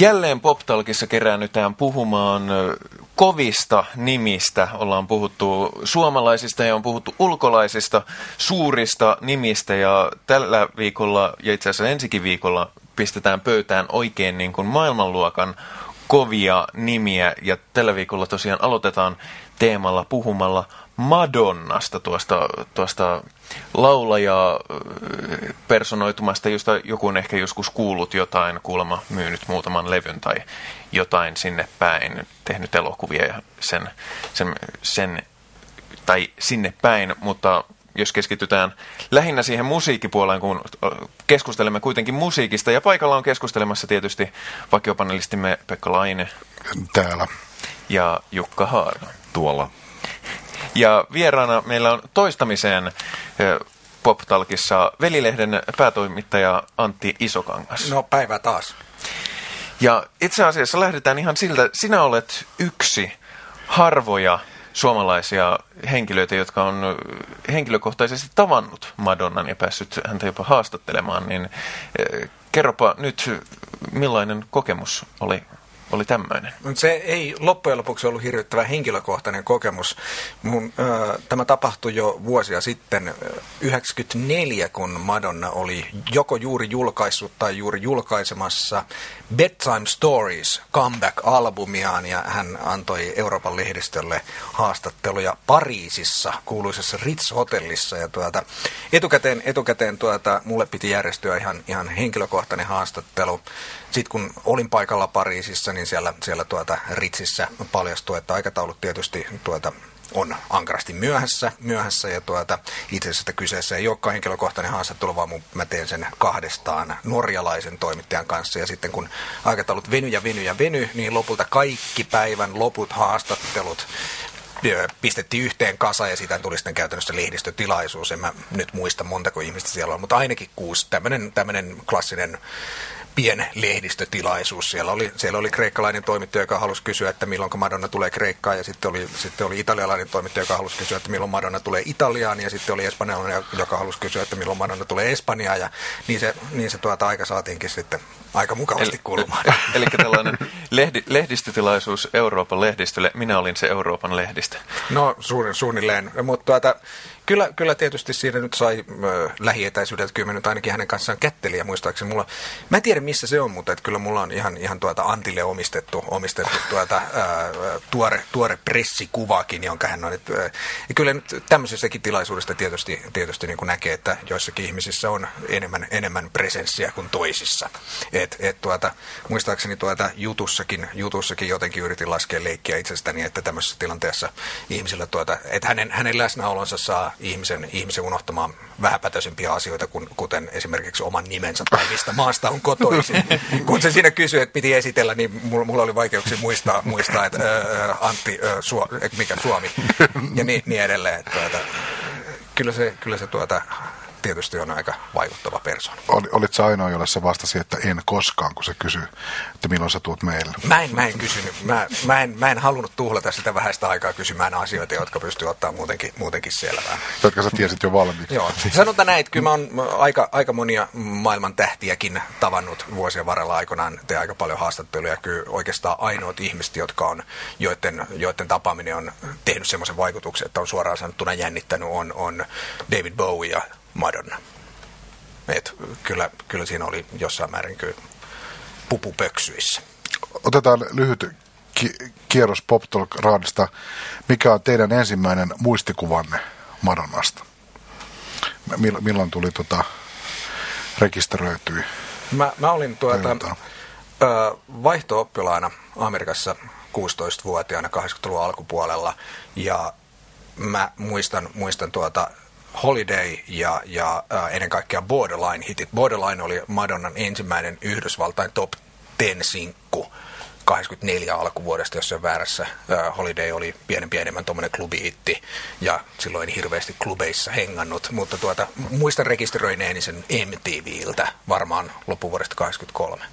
Jälleen PopTalkissa keräännytään puhumaan kovista nimistä. Ollaan puhuttu suomalaisista ja on puhuttu ulkolaisista suurista nimistä ja tällä viikolla ja itse asiassa ensikin viikolla pistetään pöytään oikein niin kuin maailmanluokan kovia nimiä ja tällä viikolla tosiaan aloitetaan teemalla puhumalla Madonnasta, tuosta, tuosta laulaja personoitumasta, josta joku on ehkä joskus kuullut jotain, kuulemma myynyt muutaman levyn tai jotain sinne päin, tehnyt elokuvia ja sen, sen, sen tai sinne päin, mutta jos keskitytään lähinnä siihen musiikkipuoleen, kun keskustelemme kuitenkin musiikista. Ja paikalla on keskustelemassa tietysti vakiopanelistimme Pekka Laine. Täällä. Ja Jukka Haara. Tuolla. Ja vieraana meillä on toistamiseen PopTalkissa Velilehden päätoimittaja Antti Isokangas. No päivä taas. Ja itse asiassa lähdetään ihan siltä, sinä olet yksi harvoja suomalaisia henkilöitä, jotka on henkilökohtaisesti tavannut Madonnan ja päässyt häntä jopa haastattelemaan, niin kerropa nyt, millainen kokemus oli oli tämmöinen? Se ei loppujen lopuksi ollut hirvittävän henkilökohtainen kokemus. Mun, äh, tämä tapahtui jo vuosia sitten, 94, kun Madonna oli joko juuri julkaissut tai juuri julkaisemassa Bedtime Stories comeback-albumiaan ja hän antoi Euroopan lehdistölle haastatteluja Pariisissa, kuuluisessa Ritz-hotellissa ja tuota, etukäteen, etukäteen tuota, mulle piti järjestyä ihan, ihan henkilökohtainen haastattelu. Sitten kun olin paikalla Pariisissa, niin siellä, siellä tuota Ritsissä paljastui, että aikataulut tietysti tuota on ankarasti myöhässä, myöhässä ja tuota, itse asiassa kyseessä ei olekaan henkilökohtainen haastattelu, vaan mä teen sen kahdestaan norjalaisen toimittajan kanssa. Ja sitten kun aikataulut veny ja veny ja veny, niin lopulta kaikki päivän loput haastattelut pistettiin yhteen kasa ja siitä tuli sitten käytännössä lehdistötilaisuus. En mä nyt muista montako ihmistä siellä on, mutta ainakin kuusi. Tämmöinen klassinen pienlehdistötilaisuus. Siellä oli, siellä oli kreikkalainen toimittaja, joka halusi kysyä, että milloin Madonna tulee Kreikkaan, ja sitten oli, sitten oli italialainen toimittaja, joka halusi kysyä, että milloin Madonna tulee Italiaan, ja sitten oli espanjalainen, joka halusi kysyä, että milloin Madonna tulee Espanjaan, ja niin se, niin se tuota aika saatiinkin sitten aika mukavasti eli. Eli tällainen lehdi, lehdistötilaisuus Euroopan lehdistölle. Minä olin se Euroopan lehdistö. No suunn, suunnilleen, mutta tuota, Kyllä, kyllä tietysti siinä nyt sai äh, lähietäisyydeltä kyllä nyt ainakin hänen kanssaan kätteliä muistaakseni. Mulla, mä en tiedä missä se on, mutta että kyllä mulla on ihan, ihan tuota Antille omistettu, omistettu tuota, ää, tuore, tuore pressikuvakin, jonka hän on. Et, ja kyllä nyt tämmöisessäkin tilaisuudesta tietysti, tietysti niin kuin näkee, että joissakin ihmisissä on enemmän, enemmän presenssiä kuin toisissa. Et, et tuota, muistaakseni tuota jutussakin, jutussakin jotenkin yritin laskea leikkiä itsestäni, että tämmöisessä tilanteessa ihmisillä, tuota, että hänen, hänen läsnäolonsa saa ihmisen, ihmisen unohtamaan vähäpätöisempiä asioita, kuin, kuten esimerkiksi oman nimensä tai mistä maasta on kotoisin. Kun se siinä kysyi, että piti esitellä, niin mulla, mulla oli vaikeuksia muistaa, muistaa että ää, Antti, ää, Suo, mikä Suomi ja niin, niin edelleen. Että, että, kyllä se, kyllä se tuota, tietysti on aika vaikuttava persona. Ol, olit sä ainoa, jolle se vastasi, että en koskaan, kun se kysyi, että milloin sä tuut meille? Mä en, mä en kysynyt. Mä, mä, en, mä en halunnut tuhlata sitä vähäistä aikaa kysymään asioita, jotka pystyy ottaa muutenkin, muutenkin selvää. Jotka sä tiesit jo valmiiksi. Joo. Sanotaan näin, että kyllä mä oon aika, aika monia maailman tähtiäkin tavannut vuosien varrella aikanaan. Te aika paljon haastatteluja. Kyllä oikeastaan ainoat ihmiset, jotka on, joiden, joiden tapaaminen on tehnyt semmoisen vaikutuksen, että on suoraan sanottuna jännittänyt, on, on David Bowie ja Madonna. Et kyllä, kyllä siinä oli jossain määrin kyllä pupupöksyissä. Otetaan lyhyt ki- kierros Pop Talk Raadista. Mikä on teidän ensimmäinen muistikuvanne Madonnasta? Mill- milloin tuli tota, rekisteröityi? Mä, mä olin tuota, ö, vaihto-oppilaana Amerikassa 16-vuotiaana 80-luvun alkupuolella ja mä muistan, muistan tuota Holiday ja, ja äh, ennen kaikkea Borderline hitit. Borderline oli Madonnan ensimmäinen Yhdysvaltain top 10 sinkku 84 alkuvuodesta, jos on väärässä. Äh, Holiday oli pienen pienemmän tuommoinen klubihitti ja silloin hirveästi klubeissa hengannut, mutta tuota, muistan rekisteröineeni sen MTVltä varmaan loppuvuodesta 83.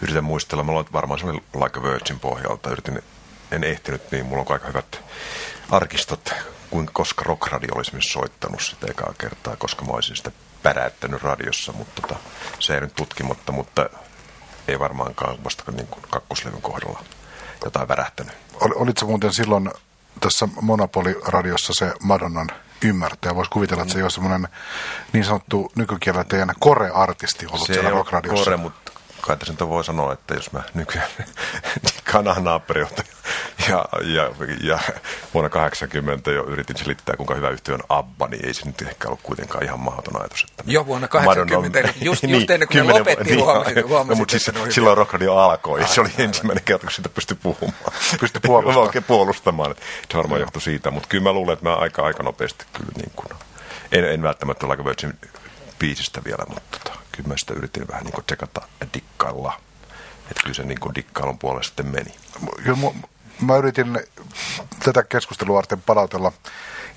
Yritän muistella, mä olen varmaan semmoinen Like a Virgin pohjalta, yritin, en ehtinyt, niin mulla on aika hyvät arkistot kuin koska rockradio olisi myös soittanut sitä ekaa kertaa, koska mä olisin sitä päräyttänyt radiossa, mutta tota, se ei nyt tutkimatta, mutta ei varmaankaan vasta niin kuin kakkoslevyn kohdalla jotain värähtänyt. Ol, olitko muuten silloin tässä Monopoli-radiossa se Madonnan ymmärtää. Voisi kuvitella, että se ei ole semmoinen niin sanottu nykykielellä teidän kore-artisti ollut se siellä rockradiossa. kore, mutta kai tässä nyt voi sanoa, että jos mä nykyään kanan naapurilta ja, ja, ja, vuonna 80 jo yritin selittää, kuinka hyvä yhtiö on Abba, niin ei se nyt ehkä ollut kuitenkaan ihan mahdoton ajatus. Että jo vuonna 80, Madonna, just, just ennen kuin ne lopetti, niin, huomasin, huomasin, no, mutta siis, silloin rockradio alkoi, ja se oli ensimmäinen kerta, kun sitä pystyi puhumaan. Pystyi puolustamaan. puolustamaan. Että se varmaan johtui siitä, mutta kyllä mä luulen, että mä aika, aika nopeasti kyllä niin kuin, en, en välttämättä ole aika Virgin biisistä vielä, mutta tota, kyllä mä sitä yritin vähän niin kuin tsekata dikkailla. Että kyllä se niin dikkailun puolelle sitten meni. Kyllä mä yritin tätä keskustelua varten palautella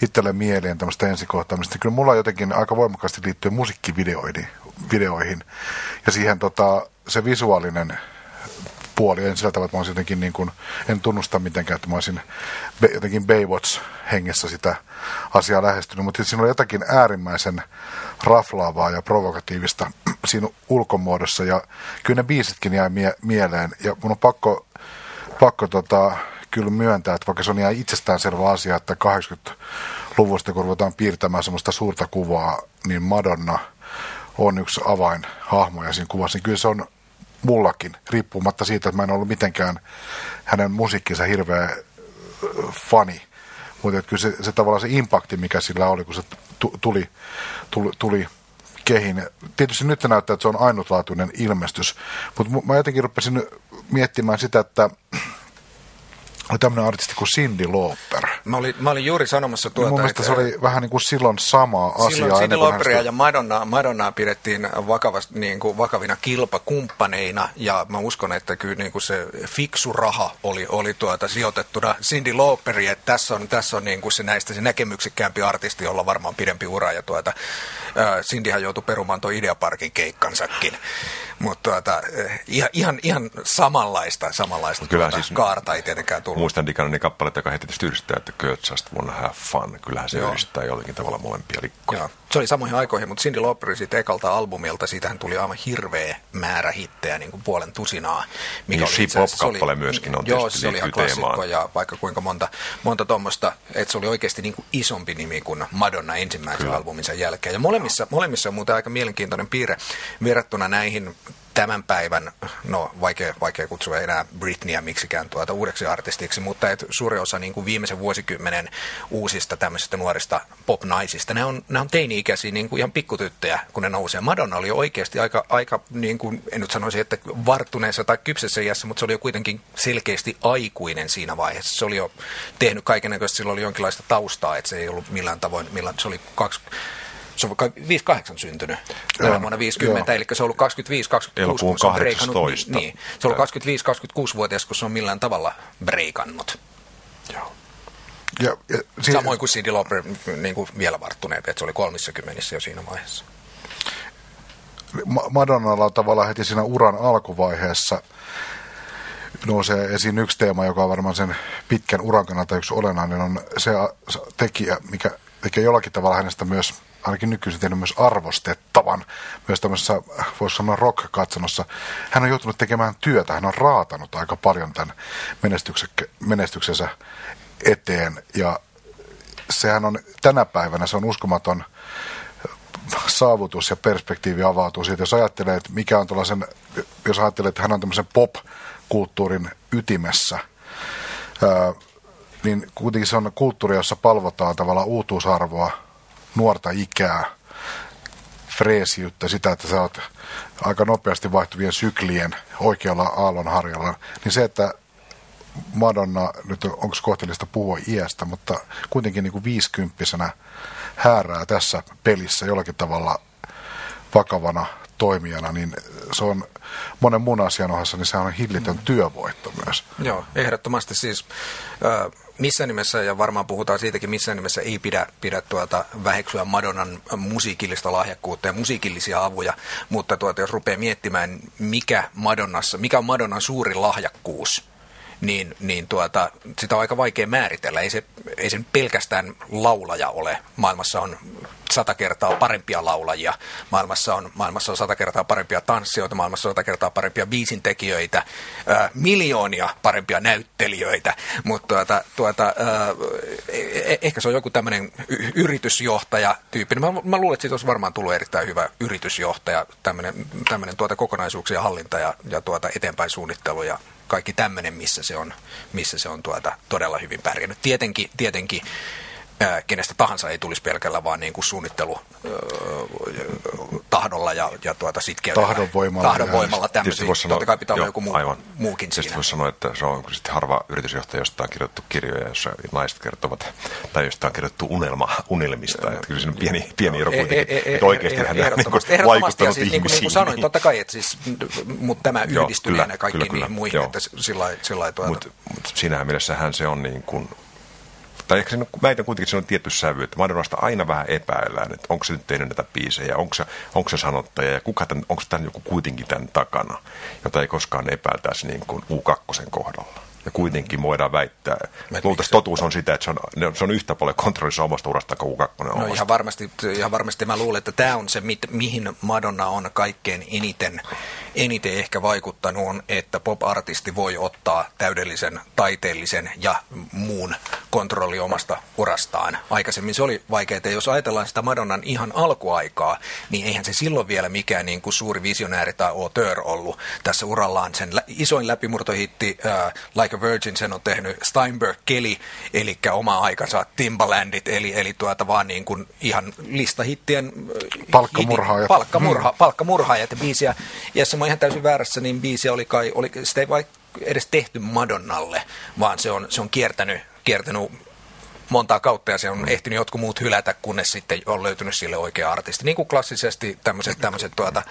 itselle mieleen tämmöistä ensikohtaamista. Kyllä mulla jotenkin aika voimakkaasti liittyy musiikkivideoihin videoihin. ja siihen tota, se visuaalinen puoli. En sillä tavalla, että mä jotenkin niin kuin, en tunnusta mitenkään, että mä olisin jotenkin Baywatch-hengessä sitä asiaa lähestynyt, mutta siinä on jotakin äärimmäisen raflaavaa ja provokatiivista siinä ulkomuodossa. Ja kyllä ne biisitkin jäi mie- mieleen. Ja mun on pakko, pakko tota, kyllä myöntää, että vaikka se on ihan itsestäänselvä asia, että 80-luvusta kun ruvetaan piirtämään semmoista suurta kuvaa, niin Madonna on yksi avainhahmoja siinä kuvassa, niin kyllä se on mullakin, riippumatta siitä, että mä en ollut mitenkään hänen musiikkinsa hirveä fani. Mutta kyllä se, se tavallaan se impakti, mikä sillä oli, kun se tuli, tuli, tuli kehin. Tietysti nyt näyttää, että se on ainutlaatuinen ilmestys, mutta mä jotenkin rupesin miettimään sitä, että tämmöinen artisti kuin Cindy Lauper. Mä olin, mä olin juuri sanomassa tuota. Mun mielestä se oli vähän niin kuin silloin sama asia. Silloin Cindy Lauperia hänestä... ja Madonna, Madonnaa pidettiin vakavasti, niin kuin, vakavina kilpakumppaneina ja mä uskon, että kyllä niin kuin se fiksu raha oli, oli tuota sijoitettuna Cindy Lauperiin, että tässä on, tässä on niin kuin se näistä se näkemyksikkäämpi artisti, jolla varmaan pidempi ura ja tuota, äh, Cindyhän joutui perumaan tuon Ideaparkin keikkansakin. Mutta tuota, ihan, ihan, ihan samanlaista, samanlaista tuota, siis, kaarta ei tietenkään tullut muistan Dikanin kappaletta, joka heti tietysti yhdistää, että Kurt just wanna have fun. Kyllähän se Joo. yhdistää jollakin tavalla molempia likkoja. Joo. Se oli samoihin aikoihin, mutta Cindy Lauperin siitä ekalta albumilta, siitähän tuli aivan hirveä määrä hittejä, niin kuin puolen tusinaa. Mikä niin, pop-kappale myöskin on Joo, se oli ihan klassikko ja vaikka kuinka monta, monta tuommoista, että se oli oikeasti niin kuin isompi nimi kuin Madonna ensimmäisen Kyllä. albuminsa jälkeen. Ja molemmissa, molemmissa on muuten aika mielenkiintoinen piirre verrattuna näihin tämän päivän, no vaikea, vaikea kutsua enää Britneyä miksikään tuota uudeksi artistiksi, mutta et suuri osa niin kuin viimeisen vuosikymmenen uusista tämmöisistä nuorista pop-naisista, ne on, ne on teini-ikäisiä niin kuin ihan pikkutyttöjä, kun ne nousee. Madonna oli oikeasti aika, aika niin kuin, en nyt sanoisi, että varttuneessa tai kypsessä iässä, mutta se oli jo kuitenkin selkeästi aikuinen siinä vaiheessa. Se oli jo tehnyt kaikenlaista, sillä oli jonkinlaista taustaa, että se ei ollut millään tavoin, millään, se oli kaksi se on 58 syntynyt tänä vuonna 50, joo. eli se on ollut 25 26 kun se on breikannut. Niin, se on ollut 25-26-vuotias, kun se on millään tavalla breikannut. Joo. Ja, ja, si- Samoin kuin Cindy Lauper niin kuin vielä varttuneempi, että se oli 30 jo siinä vaiheessa. Madonnalla on tavallaan heti siinä uran alkuvaiheessa nousee esiin yksi teema, joka on varmaan sen pitkän uran kannalta yksi olennainen, on se tekijä, mikä tekee jollakin tavalla hänestä myös ainakin nykyisin tehnyt myös arvostettavan, myös tämmöisessä, voisi sanoa rock-katsonossa. Hän on joutunut tekemään työtä, hän on raatanut aika paljon tämän menestyksensä eteen, ja sehän on tänä päivänä, se on uskomaton saavutus ja perspektiivi avautuu siitä. Jos ajattelee, että mikä on tuollaisen, jos ajattelee, että hän on tämmöisen pop-kulttuurin ytimessä, niin kuitenkin se on kulttuuri, jossa palvotaan tavallaan uutuusarvoa, nuorta ikää, freesiyttä, sitä, että sä oot aika nopeasti vaihtuvien syklien oikealla aallonharjalla, niin se, että Madonna, nyt onko kohtelista puhua iästä, mutta kuitenkin niin kuin viisikymppisenä häärää tässä pelissä jollakin tavalla vakavana toimijana, niin se on monen muun asian ohessa, niin se on hillitön mm. työvoitto myös. Joo, ehdottomasti siis äh, missä nimessä, ja varmaan puhutaan siitäkin, missä nimessä ei pidä, pidä tuota, väheksyä Madonnan musiikillista lahjakkuutta ja musiikillisia avuja, mutta tuota, jos rupeaa miettimään, mikä Madonnassa, mikä on Madonnan suuri lahjakkuus, niin, niin tuota, sitä on aika vaikea määritellä. Ei se, ei se pelkästään laulaja ole. Maailmassa on sata kertaa parempia laulajia, maailmassa on, maailmassa on sata kertaa parempia tanssijoita, maailmassa on sata kertaa parempia biisintekijöitä, ää, miljoonia parempia näyttelijöitä, mutta tuota, tuota, ää, e- ehkä se on joku tämmöinen yritysjohtaja tyyppi. Mä, mä luulen, että siitä olisi varmaan tullut erittäin hyvä yritysjohtaja, tämmöinen tuota kokonaisuuksia hallinta ja, ja tuota eteenpäin suunnittelu ja kaikki tämmöinen, missä se on, missä se on tuota, todella hyvin pärjännyt. Tietenkin, tietenkin kenestä tahansa ei tulisi pelkällä vaan niin kuin suunnittelu tahdolla ja, ja tuota sitkeytellä. Tahdonvoimalla. Tahdonvoimalla tämmöisiä. Totta kai pitää olla joku muu, aivan. muukin Tietysti siinä. voisi sanoa, että se on sitten harva yritysjohtaja, josta on kirjoittu kirjoja, jossa naiset kertovat, tai josta on kirjoittu unelma, unelmista. Että kyllä siinä on pieni, pieni ero kuitenkin, E- e- e- että oikeasti hän on niin ja vaikuttanut siis, niin kuin, niin ihmisiin. kuin sanoin, totta kai, että siis, mutta tämä Joo, yhdistyneenä kaikkiin niihin muihin, Joo. että sillä lailla- sillä lailla tuota, Mutta mut siinähän mielessähän se on niin kuin, tai ehkä siinä, väitän kuitenkin, että se on tietty sävy, että Madonnasta aina vähän epäillään, että onko se nyt tehnyt näitä biisejä, onko se, onko se sanottaja ja kuka tämän, onko tämän joku kuitenkin tämän takana, jota ei koskaan epäiltäisi niin kuin U2 kohdalla. Ja kuitenkin voidaan väittää, luultavasti totuus on sitä, että se on, se on yhtä paljon kontrollissa omasta urasta kuin U2 No ihan varmasti, ihan varmasti mä luulen, että tämä on se, mit, mihin Madonna on kaikkein eniten, eniten ehkä vaikuttanut, on, että pop-artisti voi ottaa täydellisen taiteellisen ja muun kontrolli omasta urastaan. Aikaisemmin se oli vaikeaa, jos ajatellaan sitä Madonnan ihan alkuaikaa, niin eihän se silloin vielä mikään niin kuin suuri visionääri tai auteur ollut tässä urallaan. Sen lä- isoin läpimurtohitti uh, Like a Virgin sen on tehnyt Steinberg Kelly, eli oma aikansa Timbalandit, eli, eli tuota vaan niin kuin ihan listahittien äh, Palkkamurhaajat. Palkkamurha, palkkamurhaajat ja biisiä. Ja se on ihan täysin väärässä, niin biisi oli kai, oli, sitä ei vai edes tehty Madonnalle, vaan se on, se on kiertänyt, kiertänyt montaa kautta ja se on ehtinyt jotkut muut hylätä, kunnes sitten on löytynyt sille oikea artisti. Niin kuin klassisesti tämmöiset, tämmöiset tuota,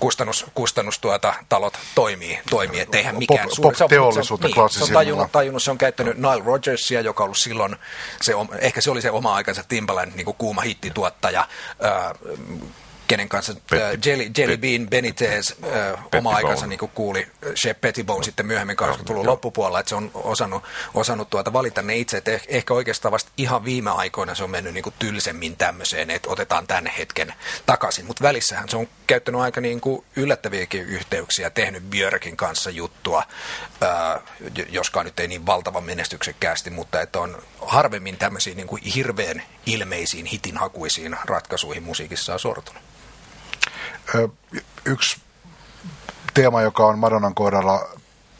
kustannus, kustannus tuota, talot toimii, toimii että eihän mikään Pop- suuri- se on- pop-teollisuutta se on, niin, se on tajunnut, tajunnut, se on käyttänyt Nile Rodgersia, joka on ollut silloin, se, ehkä se oli se oma aikansa Timbaland niin kuuma hittituottaja, ää, kenen kanssa äh, Jelly, Jelly Bean Benitez äh, oma aikansa niin kuin kuuli Shep Pettibone sitten myöhemmin 80-luvun loppupuolella, että se on osannut, osannut tuota valita ne itse, että eh- ehkä oikeastaan vasta ihan viime aikoina se on mennyt niin kuin tylsemmin tämmöiseen, että otetaan tämän hetken takaisin, mutta välissähän se on käyttänyt aika niin kuin yllättäviäkin yhteyksiä, tehnyt Björkin kanssa juttua, j- joskaan nyt ei niin valtavan menestyksekkäästi, mutta että on harvemmin tämmöisiin niin kuin hirveän ilmeisiin hitinhakuisiin ratkaisuihin musiikissa on sortunut. Yksi teema, joka on Madonnan kohdalla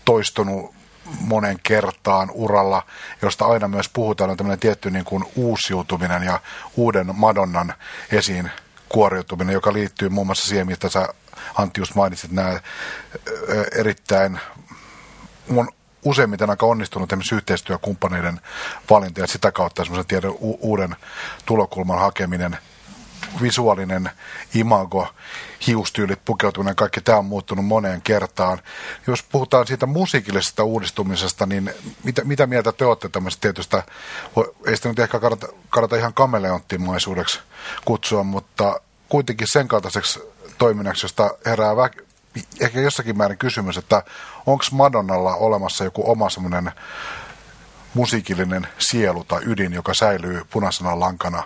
toistunut monen kertaan uralla, josta aina myös puhutaan, on tämmöinen tietty niin kuin uusiutuminen ja uuden Madonnan esiin kuoriutuminen, joka liittyy muun muassa siihen, mistä sä Antti just mainitsit, nämä erittäin mun useimmiten aika onnistunut esimerkiksi yhteistyökumppaneiden valinta ja sitä kautta semmoisen tiedon uuden tulokulman hakeminen, visuaalinen imago, hiustyylit, pukeutuminen, kaikki tämä on muuttunut moneen kertaan. Jos puhutaan siitä musiikillisesta uudistumisesta, niin mitä, mitä mieltä te olette tämmöisestä tietystä, ei sitä nyt ehkä kannata, kannata ihan kameleonttimaisuudeksi kutsua, mutta kuitenkin sen kaltaiseksi toiminnaksi, josta herää vä- ehkä jossakin määrin kysymys, että onko Madonnalla olemassa joku oma semmoinen musiikillinen sielu tai ydin, joka säilyy punaisena lankana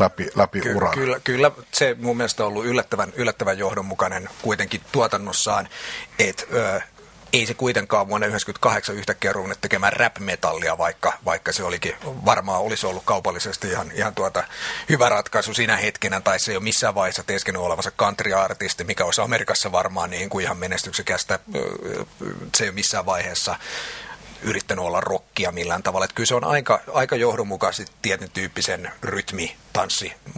läpi, läpi Ky- uran? Kyllä, kyllä se mun mielestä on ollut yllättävän, yllättävän johdonmukainen kuitenkin tuotannossaan, että ö, ei se kuitenkaan vuonna 1998 yhtäkkiä ruvennut tekemään rap-metallia, vaikka, vaikka se olikin varmaan olisi ollut kaupallisesti ihan, ihan tuota hyvä ratkaisu siinä hetkenä, tai se ei ole missään vaiheessa teeskennyt olevansa country-artisti, mikä olisi Amerikassa varmaan niin kuin ihan menestyksekästä, se ei ole missään vaiheessa yrittänyt olla rockia millään tavalla. Että kyllä se on aika, aika johdonmukaisesti tietyn tyyppisen rytmi,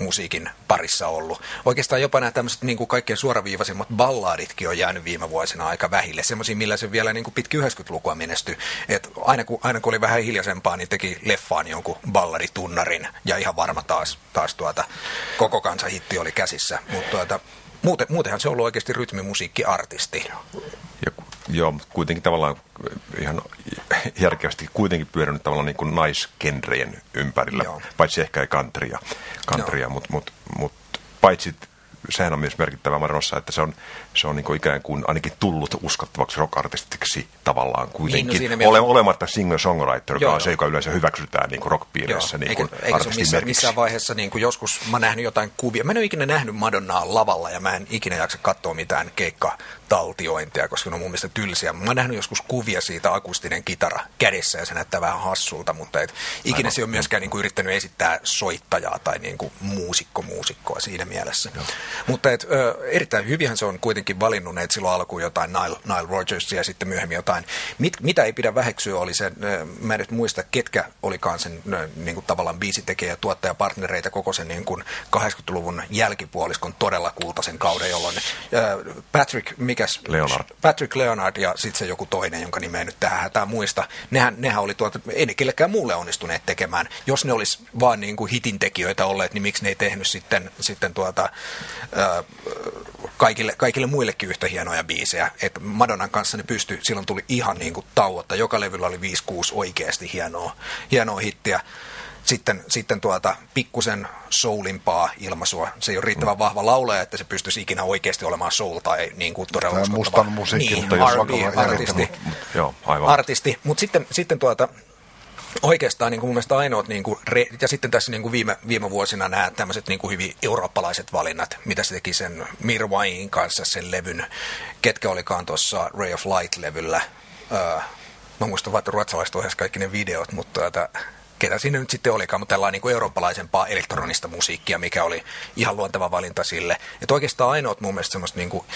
musiikin parissa ollut. Oikeastaan jopa nämä tämmöiset niin kuin kaikkein suoraviivaisimmat ballaaditkin on jäänyt viime vuosina aika vähille. Semmoisia, millä se vielä niin kuin pitkin 90-lukua menestyi. Et aina, kun, aina kun oli vähän hiljaisempaa, niin teki leffaan jonkun balladitunnarin ja ihan varma taas, taas tuota, koko kansan hitti oli käsissä. Mutta tuota, muuten, muutenhan se on ollut oikeasti rytmimusiikkiartisti. Ja, joo, mutta kuitenkin tavallaan ihan järkevästi kuitenkin pyörinyt tavallaan niin kuin naisgenrejen ympärillä, Joo. paitsi ehkä ei kantria, kantria mutta mut, mut, paitsi sehän on myös merkittävä Madonnassa, että se on, se on niin kuin ikään kuin ainakin tullut uskottavaksi rock-artistiksi tavallaan kuitenkin. Niin, no Ole, olematta singer-songwriter, joka on se, joka yleensä hyväksytään niin rock-piirissä niin kuin eikä, eikä se missään, missään vaiheessa niin kuin joskus, mä nähnyt jotain kuvia. Mä en ole ikinä nähnyt Madonnaa lavalla ja mä en ikinä jaksa katsoa mitään keikka taltiointia, koska ne on mun mielestä tylsiä. Mä oon nähnyt joskus kuvia siitä akustinen kitara kädessä ja se näyttää vähän hassulta, mutta et ikinä Aivan. se on myöskään niin kuin, yrittänyt esittää soittajaa tai niin kuin, muusikko muusikkoa siinä mielessä. Joo. Mutta et, ö, erittäin hyvinhän se on kuitenkin valinnut, että silloin alkuun jotain Nile, Nile Rodgers ja sitten myöhemmin jotain. Mit, mitä ei pidä väheksyä oli se, mä en nyt muista ketkä olikaan sen niin kuin, tavallaan biisitekijä ja tuottajapartnereita koko sen niin kuin 80-luvun jälkipuoliskon todella kultaisen kauden, jolloin ö, Patrick mikäs? Leonard. Patrick Leonard ja sitten se joku toinen, jonka nimeä nyt tähän hätään muista. Nehän, nehän oli tuota, ei ne kellekään muulle onnistuneet tekemään. Jos ne olisi vaan niin kuin hitintekijöitä olleet, niin miksi ne ei tehnyt sitten, sitten tuota, ää, kaikille, kaikille muillekin yhtä hienoja biisejä. Et Madonnan kanssa ne pystyi, silloin tuli ihan niin kuin tauotta. Joka levyllä oli 5-6 oikeasti hienoa, hienoa hittiä sitten, sitten tuota, pikkusen soulimpaa ilmaisua. Se ei ole riittävän vahva laulaja, että se pystyisi ikinä oikeasti olemaan soul tai niin kuin todella Tämä mustan musiikki, niin, R&B-artisti. Joo, aivan. Artisti, mutta sitten, sitten tuota, oikeastaan niin kuin mun mielestä ainoat, niin kuin, ja sitten tässä niin kuin viime, viime vuosina nämä tämmöiset niin kuin hyvin eurooppalaiset valinnat, mitä se teki sen Mirwain kanssa sen levyn, ketkä olikaan tuossa Ray of Light-levyllä. Öö, mä muistan vaan, että ruotsalaiset ohjasivat kaikki ne videot, mutta tuota, ketä siinä nyt sitten olikaan, mutta tällainen niin eurooppalaisempaa elektronista musiikkia, mikä oli ihan luonteva valinta sille. Että oikeastaan ainoat mun mielestä semmoista niin kuin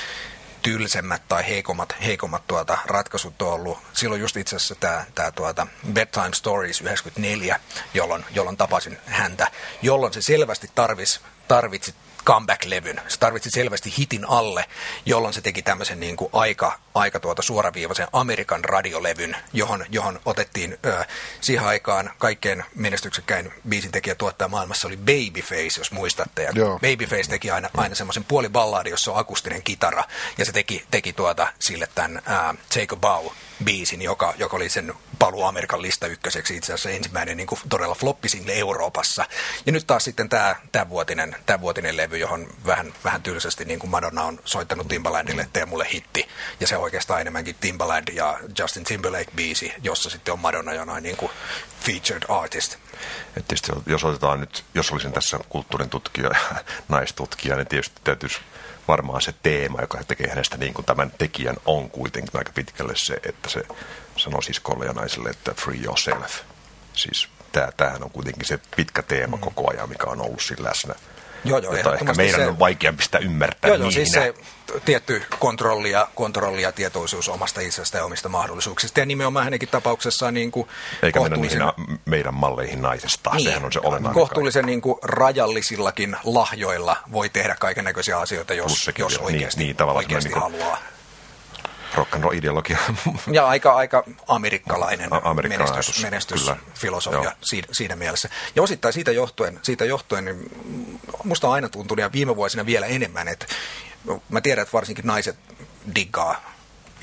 tylsemmät tai heikommat, heikommat tuota, ratkaisut on ollut. Silloin just itse asiassa tämä, tämä tuota Bedtime Stories 94, jolloin, jolloin tapasin häntä, jolloin se selvästi tarvisi, tarvitsi comeback-levyn. Se tarvitsi selvästi hitin alle, jolloin se teki tämmöisen niin kuin aika, aika tuota suoraviivaisen Amerikan radiolevyn, johon, johon otettiin ö, siihen aikaan kaikkein menestyksekkäin biisintekijä tuottaja maailmassa oli Babyface, jos muistatte. Ja Babyface teki aina, aina semmoisen puoliballaadi, jossa on akustinen kitara, ja se teki, teki tuota sille tämän uh, Take a Bow biisin, joka, joka oli sen paluu Amerikan lista ykköseksi itse asiassa ensimmäinen niin kuin todella floppisingle Euroopassa. Ja nyt taas sitten tämä, tämä, vuotinen, tämä vuotinen levy, johon vähän, vähän tylsästi niin kuin Madonna on soittanut Timbalandille, tee mulle hitti. Ja se on oikeastaan enemmänkin Timbaland ja Justin Timberlake-biisi, jossa sitten on Madonna jonain niin kuin featured artist. Et tietysti jos otetaan nyt, jos olisin tässä kulttuurin tutkija ja naistutkija, niin tietysti täytyisi varmaan se teema, joka tekee hänestä niin kuin tämän tekijän, on kuitenkin aika pitkälle se, että se sanoo siskolle ja naiselle, että free yourself. Siis tämä, tämähän on kuitenkin se pitkä teema koko ajan, mikä on ollut siinä läsnä. Joo, joo, jota ehkä meidän se, on vaikeampi sitä ymmärtää joo, joo, siis se tietty kontrolli ja, kontrolli ja tietoisuus omasta itsestä ja omista mahdollisuuksista. Ja nimenomaan hänenkin tapauksessaan niin kuin Eikä mennä niihin meidän malleihin naisesta, niin, sehän on se olennainen. Kohtuullisen niin kuin rajallisillakin lahjoilla voi tehdä kaiken näköisiä asioita, jos, jos niin, oikeasti, niin, niin, oikeasti niin kuin, haluaa rock and roll ideologia. Ja aika, aika amerikkalainen, amerikkalainen menestys, menestysfilosofia siinä, siinä, mielessä. Ja osittain siitä johtuen, siitä johtuen niin musta on aina tuntunut ja viime vuosina vielä enemmän, että mä tiedän, että varsinkin naiset diggaa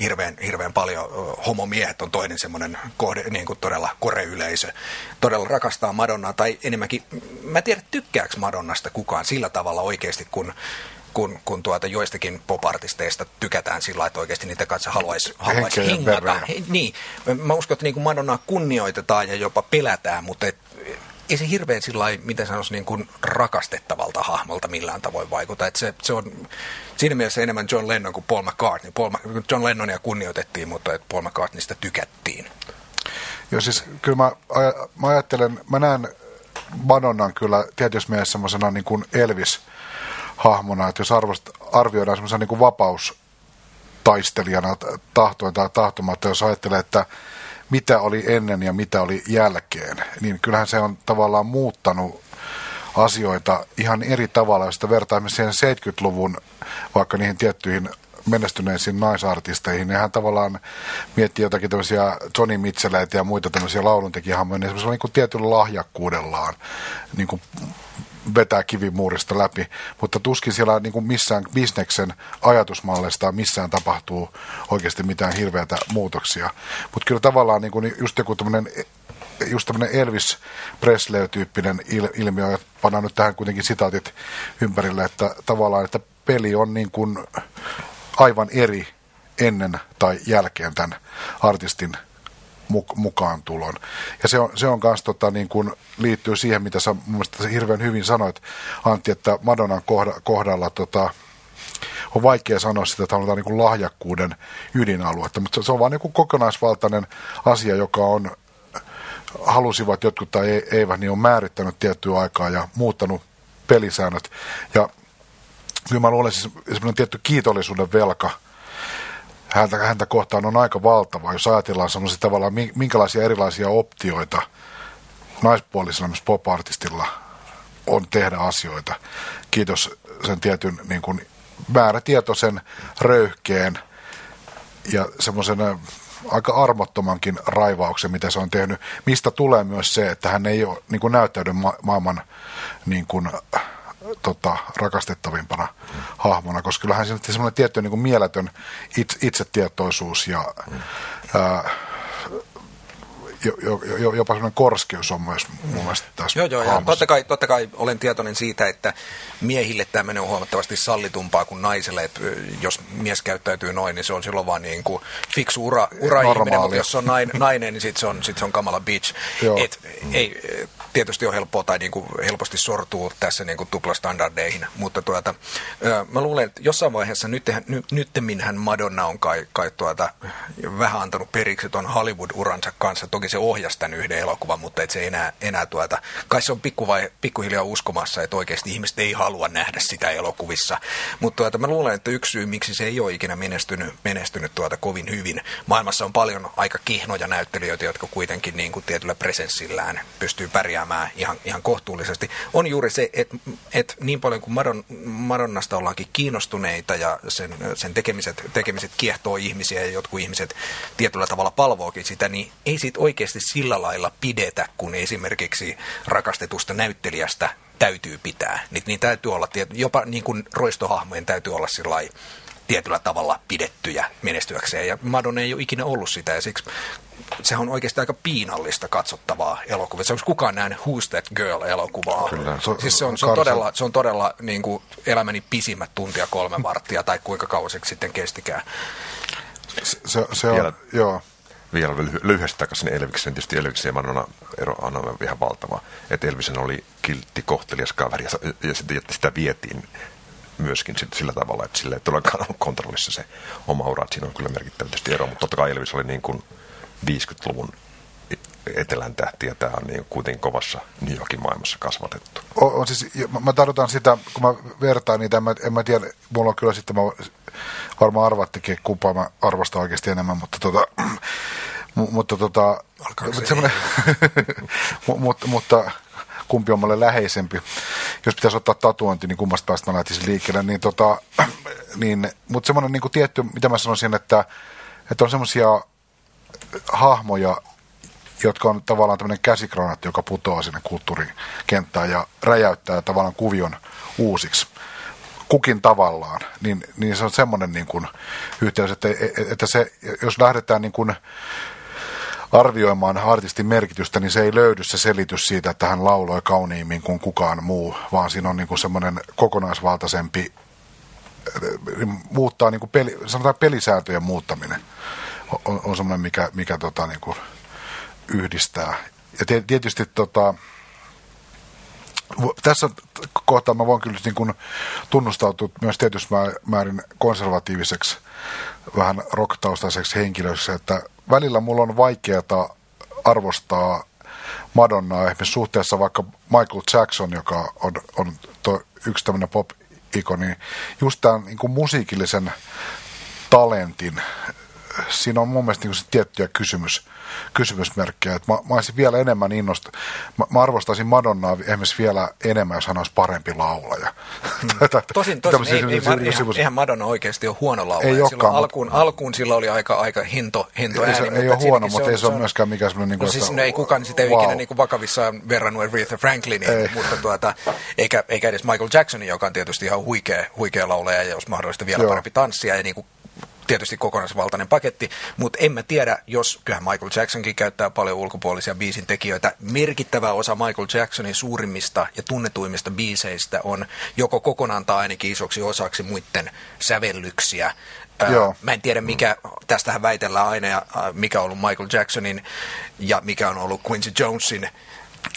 hirveän, hirveän paljon. Homomiehet on toinen semmoinen kohde, niin kuin todella koreyleisö. Todella rakastaa Madonnaa, tai enemmänkin, mä tiedän, tykkääkö Madonnasta kukaan sillä tavalla oikeasti, kun kun, kun tuota joistakin popartisteista tykätään sillä että oikeasti niitä kanssa haluaisi, haluaisi hengata. He, niin, mä uskon, että niin kuin Madonnaa kunnioitetaan ja jopa pelätään, mutta et, ei se hirveän sillä miten sanoisi, niin kuin rakastettavalta hahmolta millään tavoin vaikuta. Et se, se on siinä mielessä enemmän John Lennon kuin Paul McCartney. Paul, John Lennonia kunnioitettiin, mutta et Paul McCartneysta tykättiin. Joo, siis kyllä mä, mä ajattelen, mä näen Madonnan kyllä tietysti mielessä semmoisena niin kuin Elvis – hahmona, että jos arvost, arvioidaan semmoisen niin vapaustaistelijana tahtoin tai tahtomatta, jos ajattelee, että mitä oli ennen ja mitä oli jälkeen, niin kyllähän se on tavallaan muuttanut asioita ihan eri tavalla, jos sitä vertaamme siihen 70-luvun vaikka niihin tiettyihin menestyneisiin naisartisteihin, niin hän tavallaan miettii jotakin tämmöisiä Johnny Mitchelleitä ja muita tämmöisiä lauluntekijähammoja, niin semmoisella niin tietyllä lahjakkuudellaan niin kuin vetää kivimuurista läpi, mutta tuskin siellä niin kuin missään bisneksen ajatusmallista missään tapahtuu oikeasti mitään hirveätä muutoksia. Mutta kyllä tavallaan niin kuin just joku tämmöinen just tämmöinen Elvis Presley-tyyppinen il, ilmiö, että pannaan nyt tähän kuitenkin sitaatit ympärille, että tavallaan, että peli on niin kuin aivan eri ennen tai jälkeen tämän artistin mukaan tulon. Ja se on, se on kans, tota, niin kuin, liittyy siihen, mitä sä mun mielestä hirveän hyvin sanoit, Antti, että Madonnan kohdalla tota, on vaikea sanoa sitä, että on niin lahjakkuuden ydinaluetta, mutta se on vain niin kokonaisvaltainen asia, joka on, halusivat jotkut tai eivät, niin on määrittänyt tiettyä aikaa ja muuttanut pelisäännöt. Ja kyllä mä luulen, siis tietty kiitollisuuden velka häntä, häntä kohtaan on aika valtava, jos ajatellaan semmoisia tavallaan, minkälaisia erilaisia optioita naispuolisella myös pop-artistilla on tehdä asioita. Kiitos sen tietyn niin kuin, määrätietoisen röyhkeen ja semmoisen aika armottomankin raivauksen, mitä se on tehnyt, mistä tulee myös se, että hän ei ole niin kuin näyttäydy ma- maailman niin kuin, tota, rakastettavimpana mm. hahmona, koska kyllähän se on semmoinen tietty niin kuin mieletön it, itsetietoisuus ja mm. ää, jo, jo, jopa sellainen korskeus on myös mun mielestä tässä Joo, joo, ja totta kai, totta kai olen tietoinen siitä, että miehille tämmöinen on huomattavasti sallitumpaa kuin naiselle, että jos mies käyttäytyy noin, niin se on silloin vaan niin kuin fiksu ura, ura-ihminen, mutta jos se on nainen, niin sitten se on, sit se on kamala bitch. Et, ei, tietysti on helppoa tai niin kuin helposti sortuu tässä niin kuin tuplastandardeihin, mutta tuota, mä luulen, että jossain vaiheessa nyt, nyt, nyttemminhän Madonna on kai, kai tuota, vähän antanut periksi tuon Hollywood-uransa kanssa. Toki se ohjasi tämän yhden elokuvan, mutta et se enää, enää tuota, kai se on pikkuvai, pikkuhiljaa uskomassa, että oikeasti ihmiset ei halua nähdä sitä elokuvissa. Mutta tuota, mä luulen, että yksi syy, miksi se ei ole ikinä menestynyt, menestynyt tuota kovin hyvin. Maailmassa on paljon aika kihnoja näyttelijöitä, jotka kuitenkin niin kuin tietyllä presenssillään pystyy pärjäämään pärjäämään ihan, ihan kohtuullisesti, on juuri se, että, että niin paljon kuin Madon, Madonnasta ollaankin kiinnostuneita ja sen, sen tekemiset, tekemiset kiehtoo ihmisiä ja jotkut ihmiset tietyllä tavalla palvookin sitä, niin ei siitä oikeasti sillä lailla pidetä, kun esimerkiksi rakastetusta näyttelijästä täytyy pitää. Niin, niin täytyy olla, jopa niin kuin roistohahmojen täytyy olla sillä tietyllä tavalla pidettyjä menestyäkseen. Ja Madonna ei ole ikinä ollut sitä, ja siksi se on oikeasti aika piinallista katsottavaa elokuvaa. Se onko kukaan nähnyt Who's That Girl-elokuvaa? Kyllä. Se, siis se on, se on todella, se on todella niin kuin elämäni pisimmät tuntia kolme varttia, tai kuinka kauaseksi sitten kestikään. Se, se, se on, vielä, joo. Vielä lyhyesti takaisin Elviksen. Tietysti Elviksen ja Madonna ero on ihan valtava. Että Elvisen oli kiltti, kohtelias kaveri, ja, ja sitä, sitä vietiin myöskin sillä tavalla, että sille ei todellakaan ole kontrollissa se oma ura. Siinä on kyllä merkittävästi ero, mutta totta kai Elvis oli niin kuin 50-luvun etelän tähti, ja tämä on niin kuitenkin kovassa New Yorkin maailmassa kasvatettu. On, on siis, mä, mä tarkoitan sitä, kun mä vertaan niitä, en mä, en mä tiedä, mulla on kyllä sitten, mä varmaan arvattikin, kumpaa mä arvostan oikeasti enemmän, mutta tota, mutta tota, mutta, mutta kumpi on mulle läheisempi. Jos pitäisi ottaa tatuointi, niin kummasta päästä mä lähtisin liikkeelle. Niin tota, niin, mutta semmoinen niin tietty, mitä mä sanoisin, että, että on semmoisia hahmoja, jotka on tavallaan tämmöinen käsikranaatti, joka putoaa sinne kulttuurikenttään ja räjäyttää tavallaan kuvion uusiksi kukin tavallaan, niin, niin se on semmoinen niin kuin yhteys, että, että se, jos lähdetään niin kuin arvioimaan artistin merkitystä, niin se ei löydy se selitys siitä, että hän lauloi kauniimmin kuin kukaan muu, vaan siinä on niin kuin semmoinen kokonaisvaltaisempi, muuttaa niin kuin peli, sanotaan pelisääntöjen muuttaminen on, on semmoinen, mikä, mikä tota, niin kuin yhdistää. Ja tietysti tota, tässä kohtaa mä voin kyllä niin kuin tunnustautua myös tietysti määrin konservatiiviseksi, vähän rocktaustaiseksi henkilöksi, että välillä mulla on vaikeaa arvostaa Madonnaa esimerkiksi suhteessa vaikka Michael Jackson, joka on, on to, yksi tämmöinen pop-ikoni, just tämän niin kuin musiikillisen talentin siinä on mun mielestä niin se tiettyjä kysymys, kysymysmerkkejä. Mä, mä olisin vielä enemmän innosta. Mä, mä arvostaisin Madonnaa esimerkiksi vielä enemmän, jos hän olisi parempi laulaja. Hmm. tosin, tosin ei, ei, eihän, eihän Madonna oikeasti ole huono laulaja. Ei olekaan, alkuun, mutta... alkuun sillä oli aika, aika hinto, hinto ei, ääni. Se, ei ole huono, mutta ei se ole myöskään mikään sellainen... Niin kuin, no siis ei kukaan sitä wow. ikinä niin kuin vakavissaan verrannut Aretha Frankliniin, ei. mutta tuota, eikä, eikä edes Michael Jacksonin, joka on tietysti ihan huikea, huikea laulaja ja jos mahdollista vielä Joo. parempi tanssia ja niin kuin tietysti kokonaisvaltainen paketti, mutta en mä tiedä, jos kyllähän Michael Jacksonkin käyttää paljon ulkopuolisia biisin tekijöitä. Merkittävä osa Michael Jacksonin suurimmista ja tunnetuimmista biiseistä on joko kokonaan tai ainakin isoksi osaksi muiden sävellyksiä. Joo. Mä en tiedä, mikä, tästähän väitellään aina, ja mikä on ollut Michael Jacksonin ja mikä on ollut Quincy Jonesin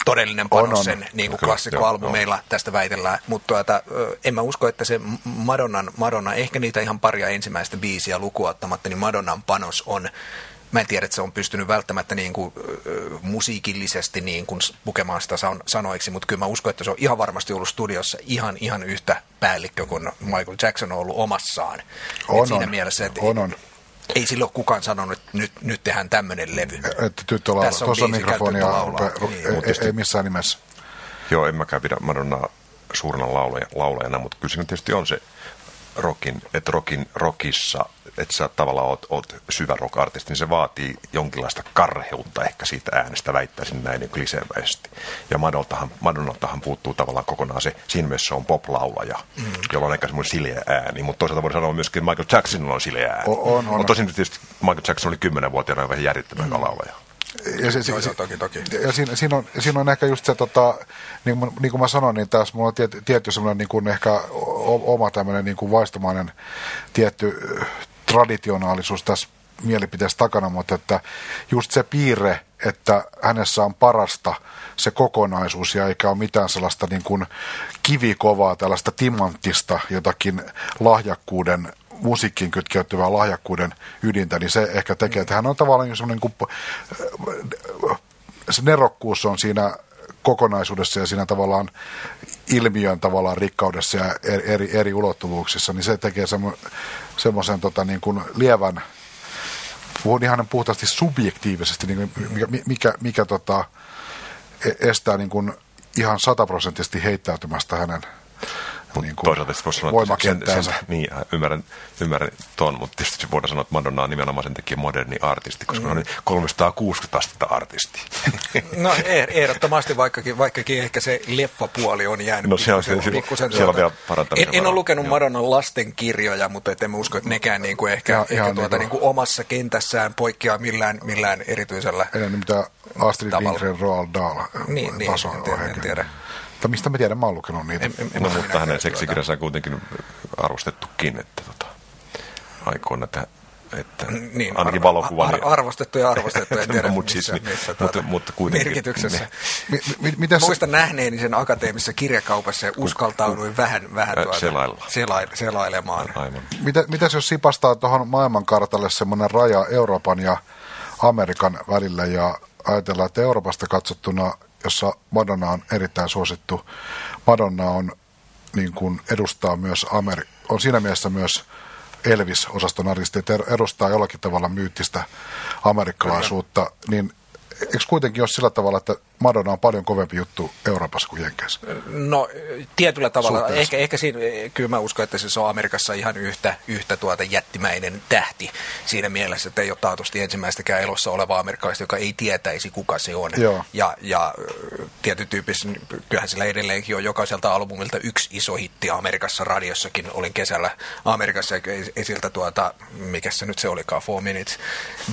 todellinen panos on, sen niin kuin klassikkoalbumeilla, tästä väitellään, mutta tuota, en mä usko, että se Madonnan, Madonna, ehkä niitä ihan paria ensimmäistä biisiä lukuottamatta, niin Madonnan panos on Mä en tiedä, että se on pystynyt välttämättä niin kuin, musiikillisesti niin kuin pukemaan sitä sanoiksi, mutta kyllä mä uskon, että se on ihan varmasti ollut studiossa ihan, ihan yhtä päällikkö kuin Michael Jackson on ollut omassaan. On, siinä on. mielessä, että on, on ei silloin kukaan sanonut, että nyt, nyt tehdään tämmöinen levy. Että tyttö laulaa. Tuossa on mikrofonia, niin. ei, ei, ei missään nimessä. Joo, en mäkään pidä Madonnaa suurena laulajana, mutta kyllä siinä tietysti on se rockin, että rockin, rockissa, että sä tavallaan oot, oot syvä rock-artisti, niin se vaatii jonkinlaista karheutta ehkä siitä äänestä, väittäisin näin niin kliseemäisesti. Ja Madonnaltahan, Madonnaltahan puuttuu tavallaan kokonaan se, siinä mielessä on pop-laulaja, mm. jolla on ehkä semmoinen sileä ääni, mutta toisaalta voidaan sanoa myöskin, että Michael Jacksonilla on sileä ääni. On, on, on. Mutta tosin tietysti Michael Jackson oli kymmenenvuotiaana vähän järjettömän mm. laulaja. Ja, se, se, se, toki, toki. ja siinä, siinä, on, siinä on ehkä just se, tota, niin, niin kuin mä sanoin, niin tässä mulla on tiet, tietty semmoinen niin kuin ehkä oma tämmöinen niin kuin vaistomainen tietty traditionaalisuus tässä mielipiteessä takana, mutta että just se piirre, että hänessä on parasta se kokonaisuus ja eikä ole mitään sellaista niin kuin kivikovaa, tällaista timanttista jotakin lahjakkuuden musiikkiin kytkeytyvää lahjakkuuden ydintä, niin se ehkä tekee, että hän on tavallaan semmoinen se nerokkuus on siinä kokonaisuudessa ja siinä tavallaan ilmiön tavallaan rikkaudessa ja eri, eri ulottuvuuksissa, niin se tekee semmo, semmoisen tota, niin kuin lievän, puhun ihan puhtaasti subjektiivisesti, niin kuin, mikä, mikä, mikä tota, e-, estää niin kuin ihan sataprosenttisesti heittäytymästä hänen Niin toisaalta voisi sanoa, että sen, sen, niin, ymmärrän, ymmärrän ton, mutta tietysti voidaan sanoa, että Madonna on nimenomaan sen takia moderni artisti, koska mm. on 360 astetta artisti. No ehdottomasti, vaikkakin, vaikkakin ehkä se leffapuoli on jäänyt no, se on, se, pikkusen siellä on vielä en, en ole lukenut Madonnan lastenkirjoja, mutta en usko, että nekään niin kuin ehkä, ja, ehkä tuota, niin kuin... Niin kuin omassa kentässään poikkeaa millään, millään erityisellä Ei mitä Astrid Lindgren, Roald Dahl niin, niin, en tiedä, en tiedä. Mutta mistä mä tiedän, mä oon lukenut niitä. En, en, en no, mutta hänen seksikirjansa on kuitenkin arvostettukin, että tota, aikoina että että niin, ainakin valokuva. Ar- arvostettu ja arvostettu, en tiedä no, mutta siis, missä, missä mutta, mutta kuitenkin, merkityksessä. Mi, mi, mi, Muistan nähneeni sen akateemisessa kirjakaupassa ja uskaltauduin vähän, vähän tuota, selailla. Sela, selailemaan. Aivan. Mitä, mitäs jos sipastaa tuohon maailmankartalle semmoinen raja Euroopan ja Amerikan välillä ja ajatellaan, että Euroopasta katsottuna jossa Madonna on erittäin suosittu. Madonna on, niin kuin edustaa myös Ameri- on siinä mielessä myös Elvis-osaston artisti, että edustaa jollakin tavalla myyttistä amerikkalaisuutta, niin eikö kuitenkin ole sillä tavalla, että Madonna on paljon kovempi juttu Euroopassa kuin Jenkeissä? No tietyllä tavalla. Ehkä, ehkä siinä, kyllä mä uskon, että se on Amerikassa ihan yhtä, yhtä tuota jättimäinen tähti siinä mielessä, että ei ole taatusti ensimmäistäkään elossa olevaa amerikkalaista, joka ei tietäisi kuka se on. Joo. Ja, ja tietyn tyyppissä, kyllähän sillä edelleenkin on jokaiselta albumilta yksi iso hitti Amerikassa radiossakin. Olin kesällä Amerikassa, ei siltä tuota, mikä se nyt se olikaan, Four Minutes,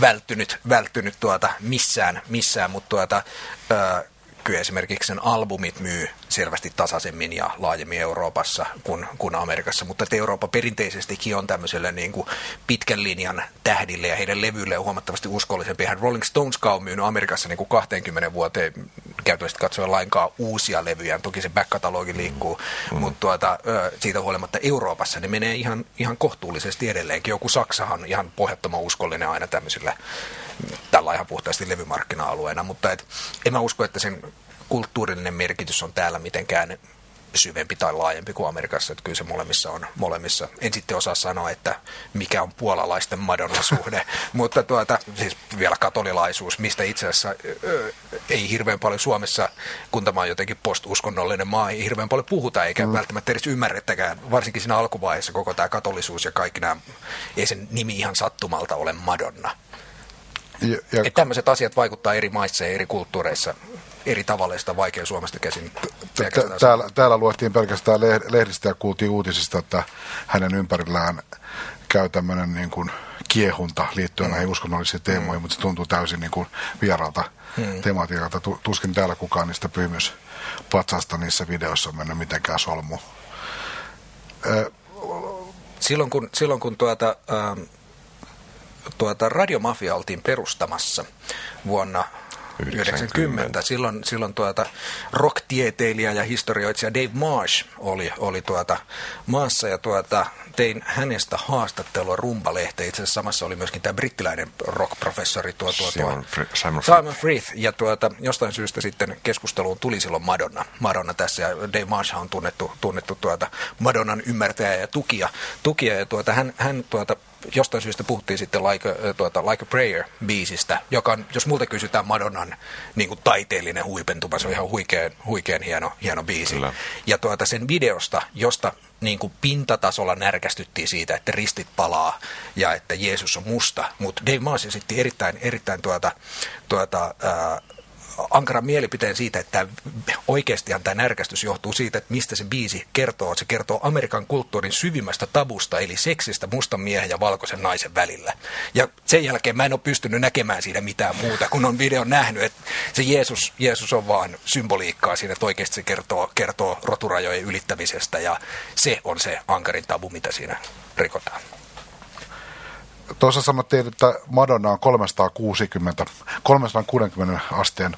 välttynyt, välttynyt tuota missään, missään mutta tuota, kyllä esimerkiksi sen albumit myy selvästi tasaisemmin ja laajemmin Euroopassa kuin, kuin Amerikassa, mutta että Eurooppa perinteisestikin on tämmöiselle niin kuin pitkän linjan tähdille ja heidän levyille on huomattavasti uskollisempi. Hän Rolling Stones on myynyt Amerikassa niin kuin 20 vuoteen käytännössä katsoen lainkaan uusia levyjä. Toki se back-katalogi liikkuu, mm. mutta tuota, siitä huolimatta Euroopassa ne menee ihan, ihan kohtuullisesti edelleenkin. Joku Saksahan ihan pohjattoman uskollinen aina tämmöisillä tällä ihan puhtaasti levymarkkina-alueena, mutta et, en mä usko, että sen kulttuurillinen merkitys on täällä mitenkään syvempi tai laajempi kuin Amerikassa, että kyllä se molemmissa on molemmissa. En sitten osaa sanoa, että mikä on puolalaisten Madonna-suhde, mutta tuota, siis vielä katolilaisuus, mistä itse asiassa ö, ei hirveän paljon Suomessa, kun tämä on jotenkin postuskonnollinen maa, ei hirveän paljon puhuta eikä mm. välttämättä edes ymmärrettäkään, varsinkin siinä alkuvaiheessa koko tämä katolisuus ja kaikki nämä, ei sen nimi ihan sattumalta ole Madonna. Ja, ja... Että tämmöiset asiat vaikuttaa eri maissa ja eri kulttuureissa eri tavalla, sitä vaikea Suomesta käsin. Täällä, täällä luettiin pelkästään lehdistä ja kuultiin uutisista, että hänen ympärillään käy tämmöinen niin kuin kiehunta liittyen mm. näihin uskonnollisiin teemoihin, mm. mutta se tuntuu täysin niin kuin vieralta mm. tematiikalta. Tuskin täällä kukaan niistä patsasta niissä videoissa on mennyt mitenkään solmu. Silloin kun, silloin kun tuota, ähm, tuota radiomafia oltiin perustamassa vuonna 90. Silloin, silloin tuota rock-tieteilijä ja historioitsija Dave Marsh oli, oli tuota maassa ja tuota, tein hänestä haastattelua Rumbalehteen. Itse asiassa samassa oli myöskin tämä brittiläinen rock-professori tuo, tuo, tuo Simon, Simon, Simon Frith. Ja tuota, jostain syystä sitten keskusteluun tuli silloin Madonna. Madonna tässä ja Dave Marsh on tunnettu, tunnettu tuota Madonnan ymmärtäjä ja tukija. tukija ja tuota, hän, hän tuota, jostain syystä puhuttiin sitten Like a, tuota, like a Prayer-biisistä, joka on, jos multa kysytään Madonnan niin kuin taiteellinen huipentuma, se on ihan huikean, huikean hieno, hieno biisi. Kyllä. Ja tuota, sen videosta, josta niin kuin pintatasolla närkästyttiin siitä, että ristit palaa ja että Jeesus on musta, mutta Dave Maas esitti erittäin, erittäin tuota, tuota, ää, ankaran mielipiteen siitä, että oikeastihan tämä närkästys johtuu siitä, että mistä se biisi kertoo. Se kertoo Amerikan kulttuurin syvimmästä tabusta, eli seksistä mustan miehen ja valkoisen naisen välillä. Ja sen jälkeen mä en ole pystynyt näkemään siinä mitään muuta, kun on videon nähnyt, että se Jeesus, Jeesus on vaan symboliikkaa siinä, että oikeasti se kertoo, kertoo roturajojen ylittämisestä ja se on se ankarin tabu, mitä siinä rikotaan. Tuossa sanottiin, että Madonna on 360, 360 asteen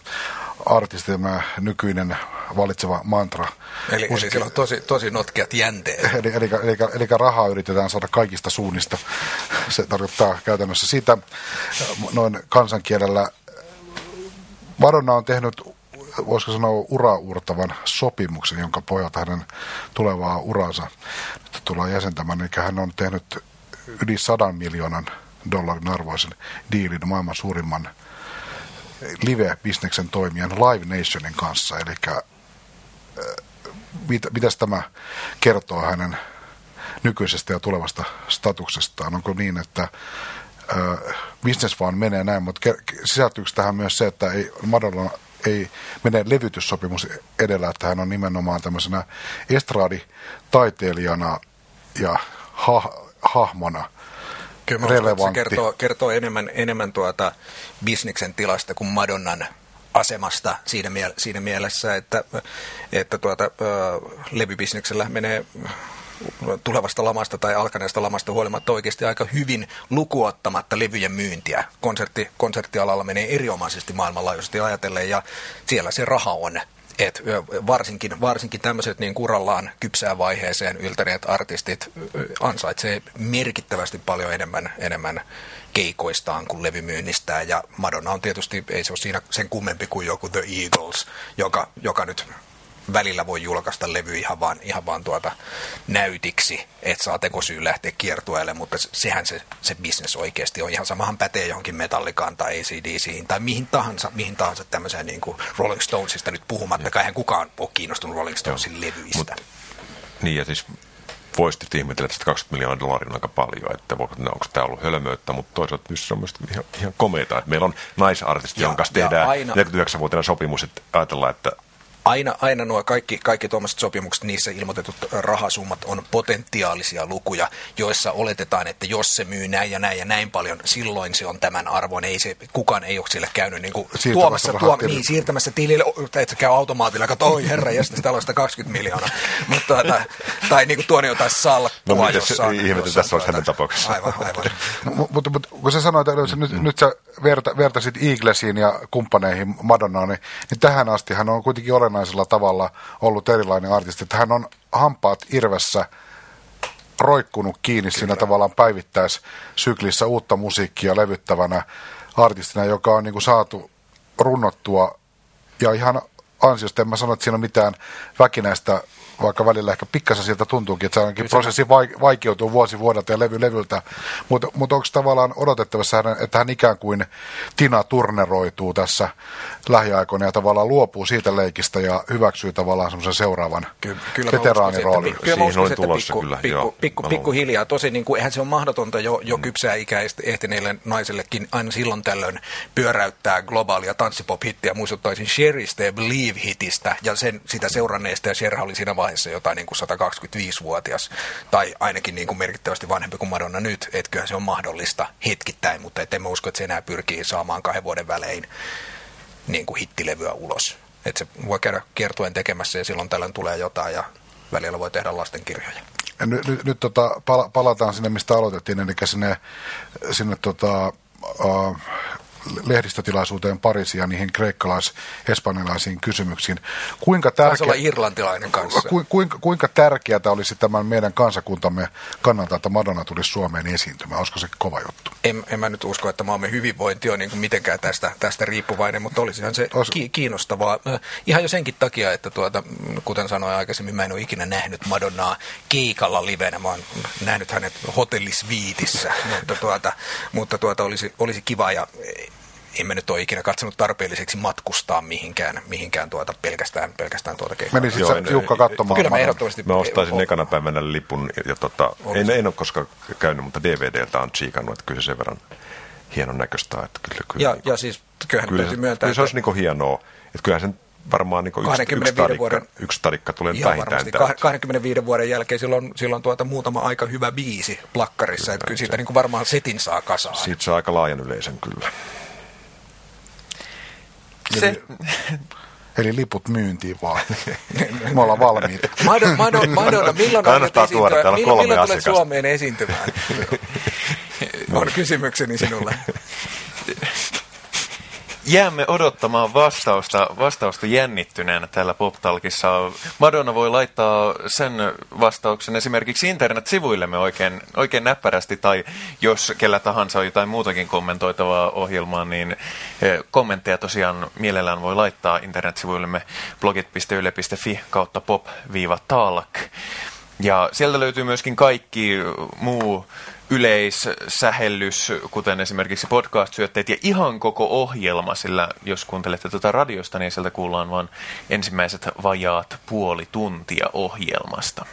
artisti, tämä nykyinen valitseva mantra. Eli, eli siellä on tosi, tosi notkeat jänteet. Eli, eli, eli, eli rahaa yritetään saada kaikista suunnista. Se tarkoittaa käytännössä sitä noin kansankielellä. Madonna on tehnyt, voisiko sanoa, uraurtavan sopimuksen, jonka pohjalta hänen tulevaa uransa nyt tullaan jäsentämään. Eli hän on tehnyt yli sadan miljoonan dollarin arvoisen diilin maailman suurimman live-bisneksen toimijan Live Nationin kanssa. Eli äh, mit, mitäs tämä kertoo hänen nykyisestä ja tulevasta statuksestaan? Onko niin, että äh, business vaan menee näin, mutta sisältyykö tähän myös se, että ei, Madonna ei mene levytyssopimus edellä, että hän on nimenomaan tämmöisenä estraaditaiteilijana ja ha, hahmona Kyllä relevantti. Se kertoo, kertoo enemmän, enemmän tuota bisniksen tilasta kuin Madonnan asemasta siinä, miel- siinä mielessä, että, että tuota, ö, levybisneksellä menee tulevasta lamasta tai alkaneesta lamasta huolimatta oikeasti aika hyvin lukuottamatta levyjen myyntiä. Konsertti, konserttialalla menee erinomaisesti maailmanlaajuisesti ajatellen ja siellä se raha on et varsinkin, varsinkin tämmöiset niin kurallaan kypsään vaiheeseen yltäneet artistit ansaitsee merkittävästi paljon enemmän, enemmän keikoistaan kuin levymyynnistään. Ja Madonna on tietysti, ei se ole siinä sen kummempi kuin joku The Eagles, joka, joka nyt välillä voi julkaista levy ihan vaan, ihan vaan tuota näytiksi, että saa tekosyyn lähteä kiertueelle, mutta sehän se, se business oikeasti on. Ihan samahan pätee johonkin metallikaan tai ACDCiin tai mihin tahansa, mihin tahansa tämmöiseen niin kuin Rolling Stonesista nyt puhumattakaan. Eihän kukaan ole kiinnostunut Rolling Stonesin Joo. levyistä. Mut, niin ja siis voisi tietysti ihmetellä, että 20 miljoonaa dollaria on aika paljon, että onko tämä ollut hölmöyttä, mutta toisaalta se on myös ihan, ihan komeita, että meillä on naisartisti, jonka kanssa tehdään aina... 49-vuotiaana sopimus, että ajatellaan, että aina, aina nuo kaikki, kaikki tuommoiset sopimukset, niissä ilmoitetut rahasummat on potentiaalisia lukuja, joissa oletetaan, että jos se myy näin ja näin ja näin paljon, silloin se on tämän arvon. Ei se, kukaan ei ole sille käynyt niin kuin tuomassa, tuom, niin, siirtämässä tilille, että se käy automaatilla, että oi herra, ja sitten täällä 20 miljoonaa. Mutta, tuota, tai niin kuin tuonne jotain salkkua. No miten jossain, ihmetä tässä olisi hänen tapauksessa. Aivan, aivan. no, mutta, mutta kun sä sanoit, että nyt, mm. nyt sä verta, vertasit Eaglesiin ja kumppaneihin Madonnaan, niin, niin tähän asti hän on kuitenkin olennaisella tavalla ollut erilainen artisti. Että hän on hampaat irvessä roikkunut kiinni Kyllä. siinä tavallaan päivittäissyklissä uutta musiikkia levyttävänä artistina, joka on niin kuin saatu runnottua ja ihan ansiosta, en mä sano, että siinä on mitään väkinäistä vaikka välillä ehkä pikkasen siltä tuntuukin, että se ainakin prosessi vaikeutuu vuosi vuodelta ja levy levyltä, mutta mut onko tavallaan odotettavassa, että hän ikään kuin Tina turneroituu tässä lähiaikoina ja tavallaan luopuu siitä leikistä ja hyväksyy tavallaan semmoisen seuraavan kyllä, veteraaniroolin. Kyllä mä uskon, että pikku, kyllä, pikku, joo, pikku, pikku hiljaa. Tosi niin kuin, eihän se ole mahdotonta jo, jo mm. kypsää ikäistä ehtineille naisellekin aina silloin tällöin pyöräyttää globaalia tanssipop-hittiä. Muistuttaisin Sherrystä ja Believe-hitistä ja sen, sitä seuranneesta ja Sher oli siinä vaiheessa lähes jotain niin kuin 125-vuotias tai ainakin niin kuin merkittävästi vanhempi kuin Madonna nyt, että kyllähän se on mahdollista hetkittäin, mutta emme usko, että se enää pyrkii saamaan kahden vuoden välein niin kuin hittilevyä ulos. Että se voi käydä kiertuen tekemässä ja silloin tällöin tulee jotain ja välillä voi tehdä lastenkirjoja. Nyt, nyt, nyt tota, pala, palataan sinne, mistä aloitettiin, eli sinne, sinne tota, uh, lehdistötilaisuuteen Pariisiin ja niihin kreikkalais-espanjalaisiin kysymyksiin. Kuinka tärkeä, olla irlantilainen kanssa. Ku, kuinka, kuinka tärkeää olisi tämän meidän kansakuntamme kannalta, että Madonna tulisi Suomeen esiintymään? Olisiko se kova juttu? En, en mä nyt usko, että maamme hyvinvointi on niin mitenkään tästä, tästä riippuvainen, mutta olisihan se Olis... ki- kiinnostavaa. Ihan jo senkin takia, että tuota, kuten sanoin aikaisemmin, mä en ole ikinä nähnyt Madonnaa keikalla livenä. Mä oon nähnyt hänet hotellisviitissä, mutta, tuota, mutta tuota, olisi, olisi kiva ja emme nyt ole ikinä katsonut tarpeelliseksi matkustaa mihinkään, mihinkään tuota, pelkästään, pelkästään tuota keikkaa. Menisit sä Jukka katsomaan? Kyllä mä ehdottomasti... Mä ostaisin o- ekana päivänä lipun, ja tota, en, en ole koskaan käynyt, mutta DVDltä on chiikannut, että kyllä se sen verran hienon näköistä. Että kyllä, kyllä, ja, niin, ja siis kyllähän kyllä, se, myöntää, kyllä se olisi niin hienoa. Että kyllähän sen varmaan niin yksi, yksi, tarikka, vuoden, yksi tarikka tulee vähintään täältä. 25 vuoden jälkeen silloin, silloin tuota muutama aika hyvä biisi plakkarissa, kyllä, että kyllä siitä se, niin varmaan setin saa kasaan. Siitä saa aika laajan yleisen kyllä. Se... Eli, eli liput myyntiin vaan. Me ollaan valmiita. Madonna, Madonna, Madonna milloin, Kannattaa tuoda, täällä milloin, milloin tulet Suomeen esiintymään? on kysymykseni sinulle. Jäämme odottamaan vastausta, vastausta jännittyneenä täällä PopTalkissa. Madonna voi laittaa sen vastauksen esimerkiksi internet-sivuillemme oikein, oikein näppärästi, tai jos kellä tahansa on jotain muutakin kommentoitavaa ohjelmaa, niin eh, kommentteja tosiaan mielellään voi laittaa internet-sivuillemme blogit.yle.fi kautta pop-talk. Ja sieltä löytyy myöskin kaikki muu yleissähellys, kuten esimerkiksi podcast-syötteet ja ihan koko ohjelma, sillä jos kuuntelette tuota radiosta, niin sieltä kuullaan vain ensimmäiset vajaat puoli tuntia ohjelmasta.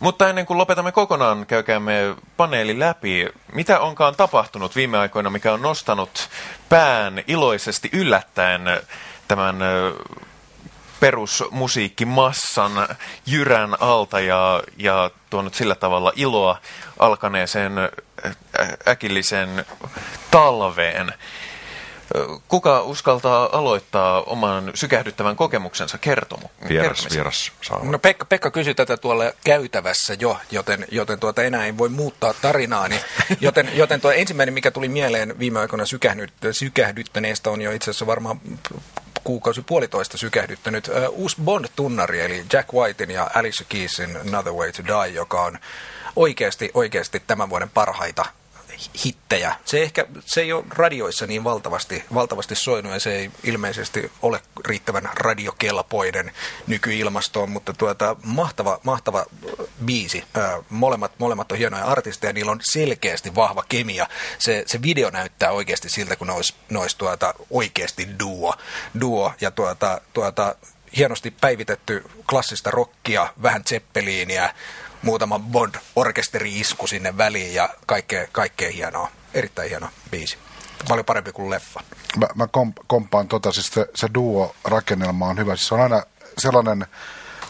Mutta ennen kuin lopetamme kokonaan, käykäämme paneeli läpi. Mitä onkaan tapahtunut viime aikoina, mikä on nostanut pään iloisesti yllättäen tämän perusmusiikkimassan jyrän alta ja, ja tuonut sillä tavalla iloa alkaneeseen äkilliseen talveen. Kuka uskaltaa aloittaa oman sykähdyttävän kokemuksensa kertomu? Vieras, vieras saa. No Pekka, Pekka kysyi tätä tuolla käytävässä jo, joten, joten tuota enää ei voi muuttaa tarinaani. Joten, joten tuo ensimmäinen, mikä tuli mieleen viime aikoina sykähdyttäneestä, on jo itse asiassa varmaan kuukausi puolitoista sykähdyttänyt uh, uusi Bond-tunnari, eli Jack Whitein ja Alicia Keysin Another Way to Die, joka on oikeasti, oikeasti tämän vuoden parhaita hittejä. Se, ehkä, se ei ole radioissa niin valtavasti, valtavasti soinut ja se ei ilmeisesti ole riittävän radiokelpoinen nykyilmastoon, mutta tuota, mahtava, mahtava biisi. molemmat, molemmat on hienoja artisteja, niillä on selkeästi vahva kemia. Se, se video näyttää oikeasti siltä, kun ne olisi, ne olisi tuota, oikeasti duo, duo ja tuota, tuota, hienosti päivitetty klassista rockia, vähän Zeppeliiniä, muutama Bond-orkesteri-isku sinne väliin ja kaikkea, kaikkea hienoa. Erittäin hieno biisi. Paljon parempi kuin leffa. Mä, mä komp- kompaan tota, siis se, se duo-rakennelma on hyvä. Siis se on aina sellainen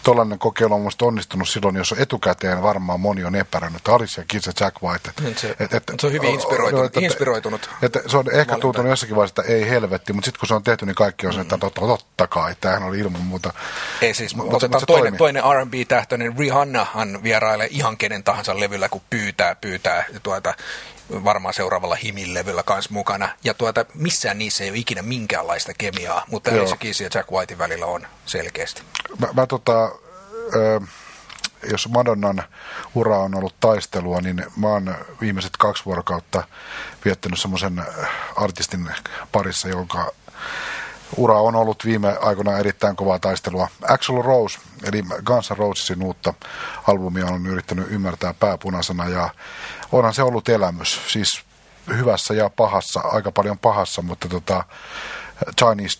tuollainen kokeilu on onnistunut silloin, jos etukäteen varmaan moni on epäröinyt, että Alicia Keys ja Jack White. Niin se, et, et, se on hyvin inspiroitunut. että, inspiroitunut että, se on ehkä tuntunut jossakin vaiheessa, että ei helvetti, mutta sitten kun se on tehty, niin kaikki on se, että totta, totta kai, tämähän oli ilman muuta. Ei siis, mutta, mutta, mutta toinen, toinen R&B-tähtöinen Rihannahan vierailee ihan kenen tahansa levyllä, kun pyytää, pyytää tuota, varmaan seuraavalla Himin-levyllä kanssa mukana. Ja tuota, missään niissä ei ole ikinä minkäänlaista kemiaa, mutta Alicia Keys ja Jack Whitein välillä on selkeästi. Mä, mä tota, jos Madonnan ura on ollut taistelua, niin mä oon viimeiset kaksi vuorokautta viettänyt semmoisen artistin parissa, jonka ura on ollut viime aikoina erittäin kovaa taistelua. Axel Rose, eli Guns N' Rosesin uutta albumia on yrittänyt ymmärtää pääpunaisena ja onhan se ollut elämys. Siis hyvässä ja pahassa, aika paljon pahassa, mutta tota, Chinese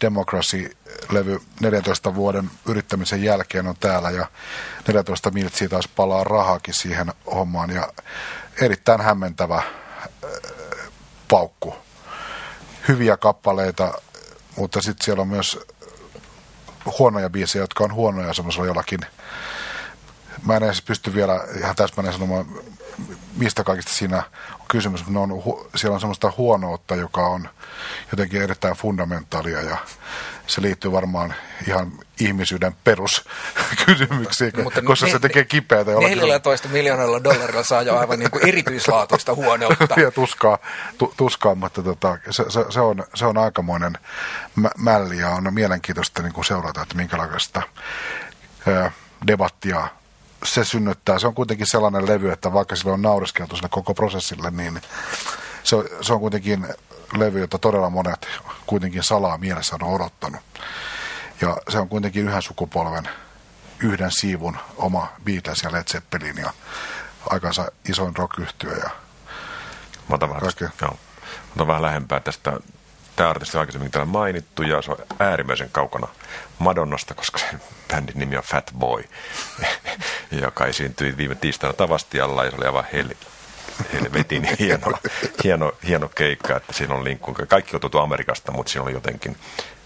Democracy-levy 14 vuoden yrittämisen jälkeen on täällä ja 14 miltsiä taas palaa rahakin siihen hommaan ja erittäin hämmentävä äh, paukku. Hyviä kappaleita, mutta sitten siellä on myös huonoja biisejä, jotka on huonoja semmoisella jollakin. Mä en edes pysty vielä ihan täsmälleen sanomaan, mistä kaikista siinä on kysymys. Ne on, siellä on semmoista huonoutta, joka on jotenkin erittäin fundamentaalia ja se liittyy varmaan ihan ihmisyyden peruskysymyksiin, Mutta koska ne, se tekee kipeätä. 14 miljoonalla dollarilla saa jo aivan niin kuin erityislaatuista huoneutta. ja tuskaa, tu, tuskaa mutta tota, se, se, se, on, se on aikamoinen mä, mälli ja on mielenkiintoista niin kuin seurata, että minkälaista ää, debattia se synnyttää. Se on kuitenkin sellainen levy, että vaikka sille on naureskeltu sille koko prosessille, niin se, se on kuitenkin levy, jota todella monet kuitenkin salaa mielessä on odottanut. Ja se on kuitenkin yhden sukupolven, yhden siivun oma Beatles ja Led Zeppelin ja aikansa isoin rock ja Mä otan vähän, tästä, joo, otan vähän lähempää tästä. Tämä artisti on aikaisemmin täällä mainittu ja se on äärimmäisen kaukana Madonnasta, koska sen bändin nimi on Fat Boy, joka esiintyi viime tiistaina Tavastialla ja se oli aivan hel- helvetin hieno, hieno, hieno keikka, että siinä on linkku. Kaikki on tuotu Amerikasta, mutta siinä oli jotenkin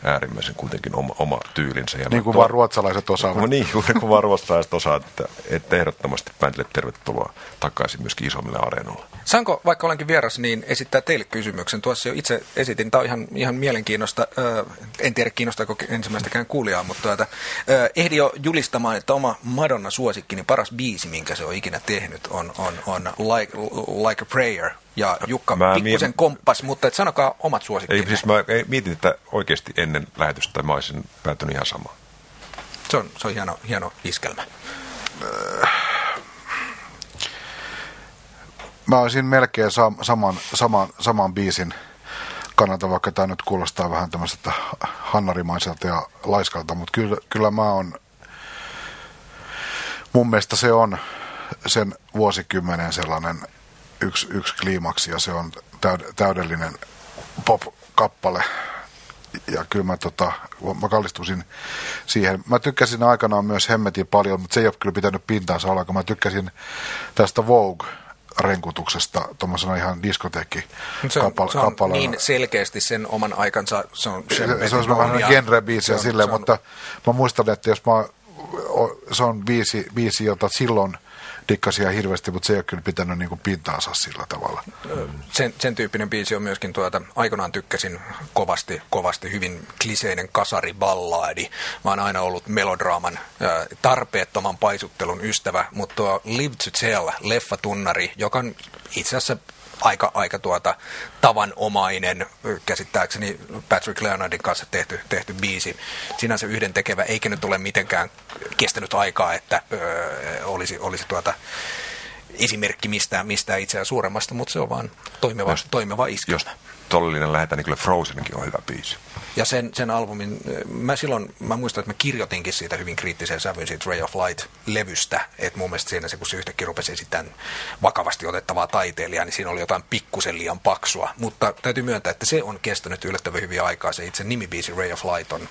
äärimmäisen kuitenkin oma, oma tyylinsä. Ja niin kuin vaan ruotsalaiset osaavat. Niin, kuin vaan ruotsalaiset osaavat, että, että ehdottomasti bändille tervetuloa takaisin myöskin isommille areenoille. Saanko, vaikka olenkin vieras, niin esittää teille kysymyksen? Tuossa jo itse esitin, tämä on ihan, ihan mielenkiintoista, en tiedä kiinnostaako ensimmäistäkään kuulijaa, mutta tuota, ehdi jo julistamaan, että oma Madonna-suosikki, niin paras biisi, minkä se on ikinä tehnyt, on, on, on like, like a Prayer – ja Jukka mä pikkusen miet... komppas, mutta et sanokaa omat suosikkinne. Ei, siis mä mietin, että oikeasti ennen lähetystä mä olisin päätynyt ihan samaan. Se on, se on hieno, hieno iskelmä. Mä olisin melkein sam, saman, saman, saman biisin kannalta, vaikka tämä nyt kuulostaa vähän tämmöiseltä hannarimaiselta ja laiskalta, mutta kyllä, kyllä mä on, mun mielestä se on sen vuosikymmenen sellainen yksi, yksi kliimaksi ja se on täydellinen pop-kappale. Ja kyllä mä, tota, mä kallistusin siihen. Mä tykkäsin aikanaan myös hemmetin paljon, mutta se ei ole kyllä pitänyt pintaansa olla, kun mä tykkäsin tästä Vogue renkutuksesta tuommoisena ihan diskoteekki se on, kappale, se on niin selkeästi sen oman aikansa, se on se, se on vähän genre-biisi silleen, mutta mä muistan, että jos mä, se on viisi jota silloin dikkasia hirveästi, mutta se ei ole kyllä pitänyt niin kuin pintaansa sillä tavalla. Sen, sen tyyppinen biisi on myöskin tuota, aikanaan tykkäsin kovasti, kovasti hyvin kliseinen kasariballaadi. Mä oon aina ollut melodraaman tarpeettoman paisuttelun ystävä, mutta tuo Live to Tell, leffatunnari, joka on itse asiassa aika, aika tuota, tavanomainen, käsittääkseni Patrick Leonardin kanssa tehty, tehty biisi. Sinänsä yhden tekevä, eikä nyt ole mitenkään kestänyt aikaa, että öö, olisi, olisi tuota, esimerkki mistään, mistään itseään suuremmasta, mutta se on vaan toimiva, toimiva iskelmä. Jos tollinen lähetään, niin kyllä Frozenkin on hyvä biisi. Ja sen, sen albumin, mä silloin, mä muistan, että mä kirjoitinkin siitä hyvin kriittisen sävyn siitä Ray of Light-levystä, että mun mielestä siinä se, kun se yhtäkkiä rupesi esittämään vakavasti otettavaa taiteilijaa, niin siinä oli jotain pikkusen liian paksua. Mutta täytyy myöntää, että se on kestänyt yllättävän hyvin aikaa. Se itse nimibiisi Ray of Light on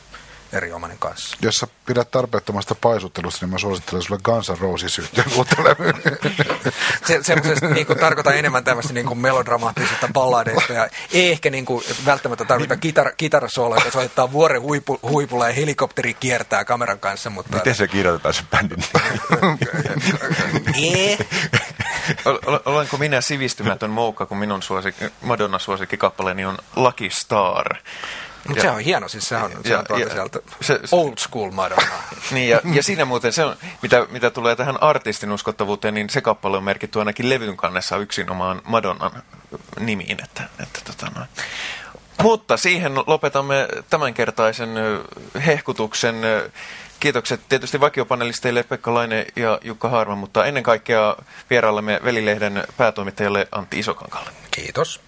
erinomainen kanssa. Jos sä pidät tarpeettomasta paisuttelusta, niin mä suosittelen sulle Guns N' Roses yhteen Se, semmoisesta niin kuin, tarkoitan enemmän tämmöistä niin kuin melodramaattisesta balladeista ja ei ehkä niin kuin, välttämättä tarvita kitar, kitarasooloa, joka soittaa vuoren huipu, huipulla ja helikopteri kiertää kameran kanssa. Mutta... Miten se kirjoitetaan se bändin Olenko minä sivistymätön moukka, kun minun suosik, Madonna suosikkikappaleeni on Lucky Star. Mutta se on hieno, siis se on, se ja, on tuolta ja, sieltä se, old school Madonna. niin, ja, ja siinä muuten se on, mitä, mitä tulee tähän artistin uskottavuuteen, niin se kappale on merkitty ainakin levyn kannessa yksinomaan Madonnan nimiin. Että, että tota noin. Mutta siihen lopetamme tämänkertaisen hehkutuksen. Kiitokset tietysti vakiopanelisteille Pekka Laine ja Jukka Harma, mutta ennen kaikkea vieraallemme Velilehden päätoimittajalle Antti Isokankalle. Kiitos.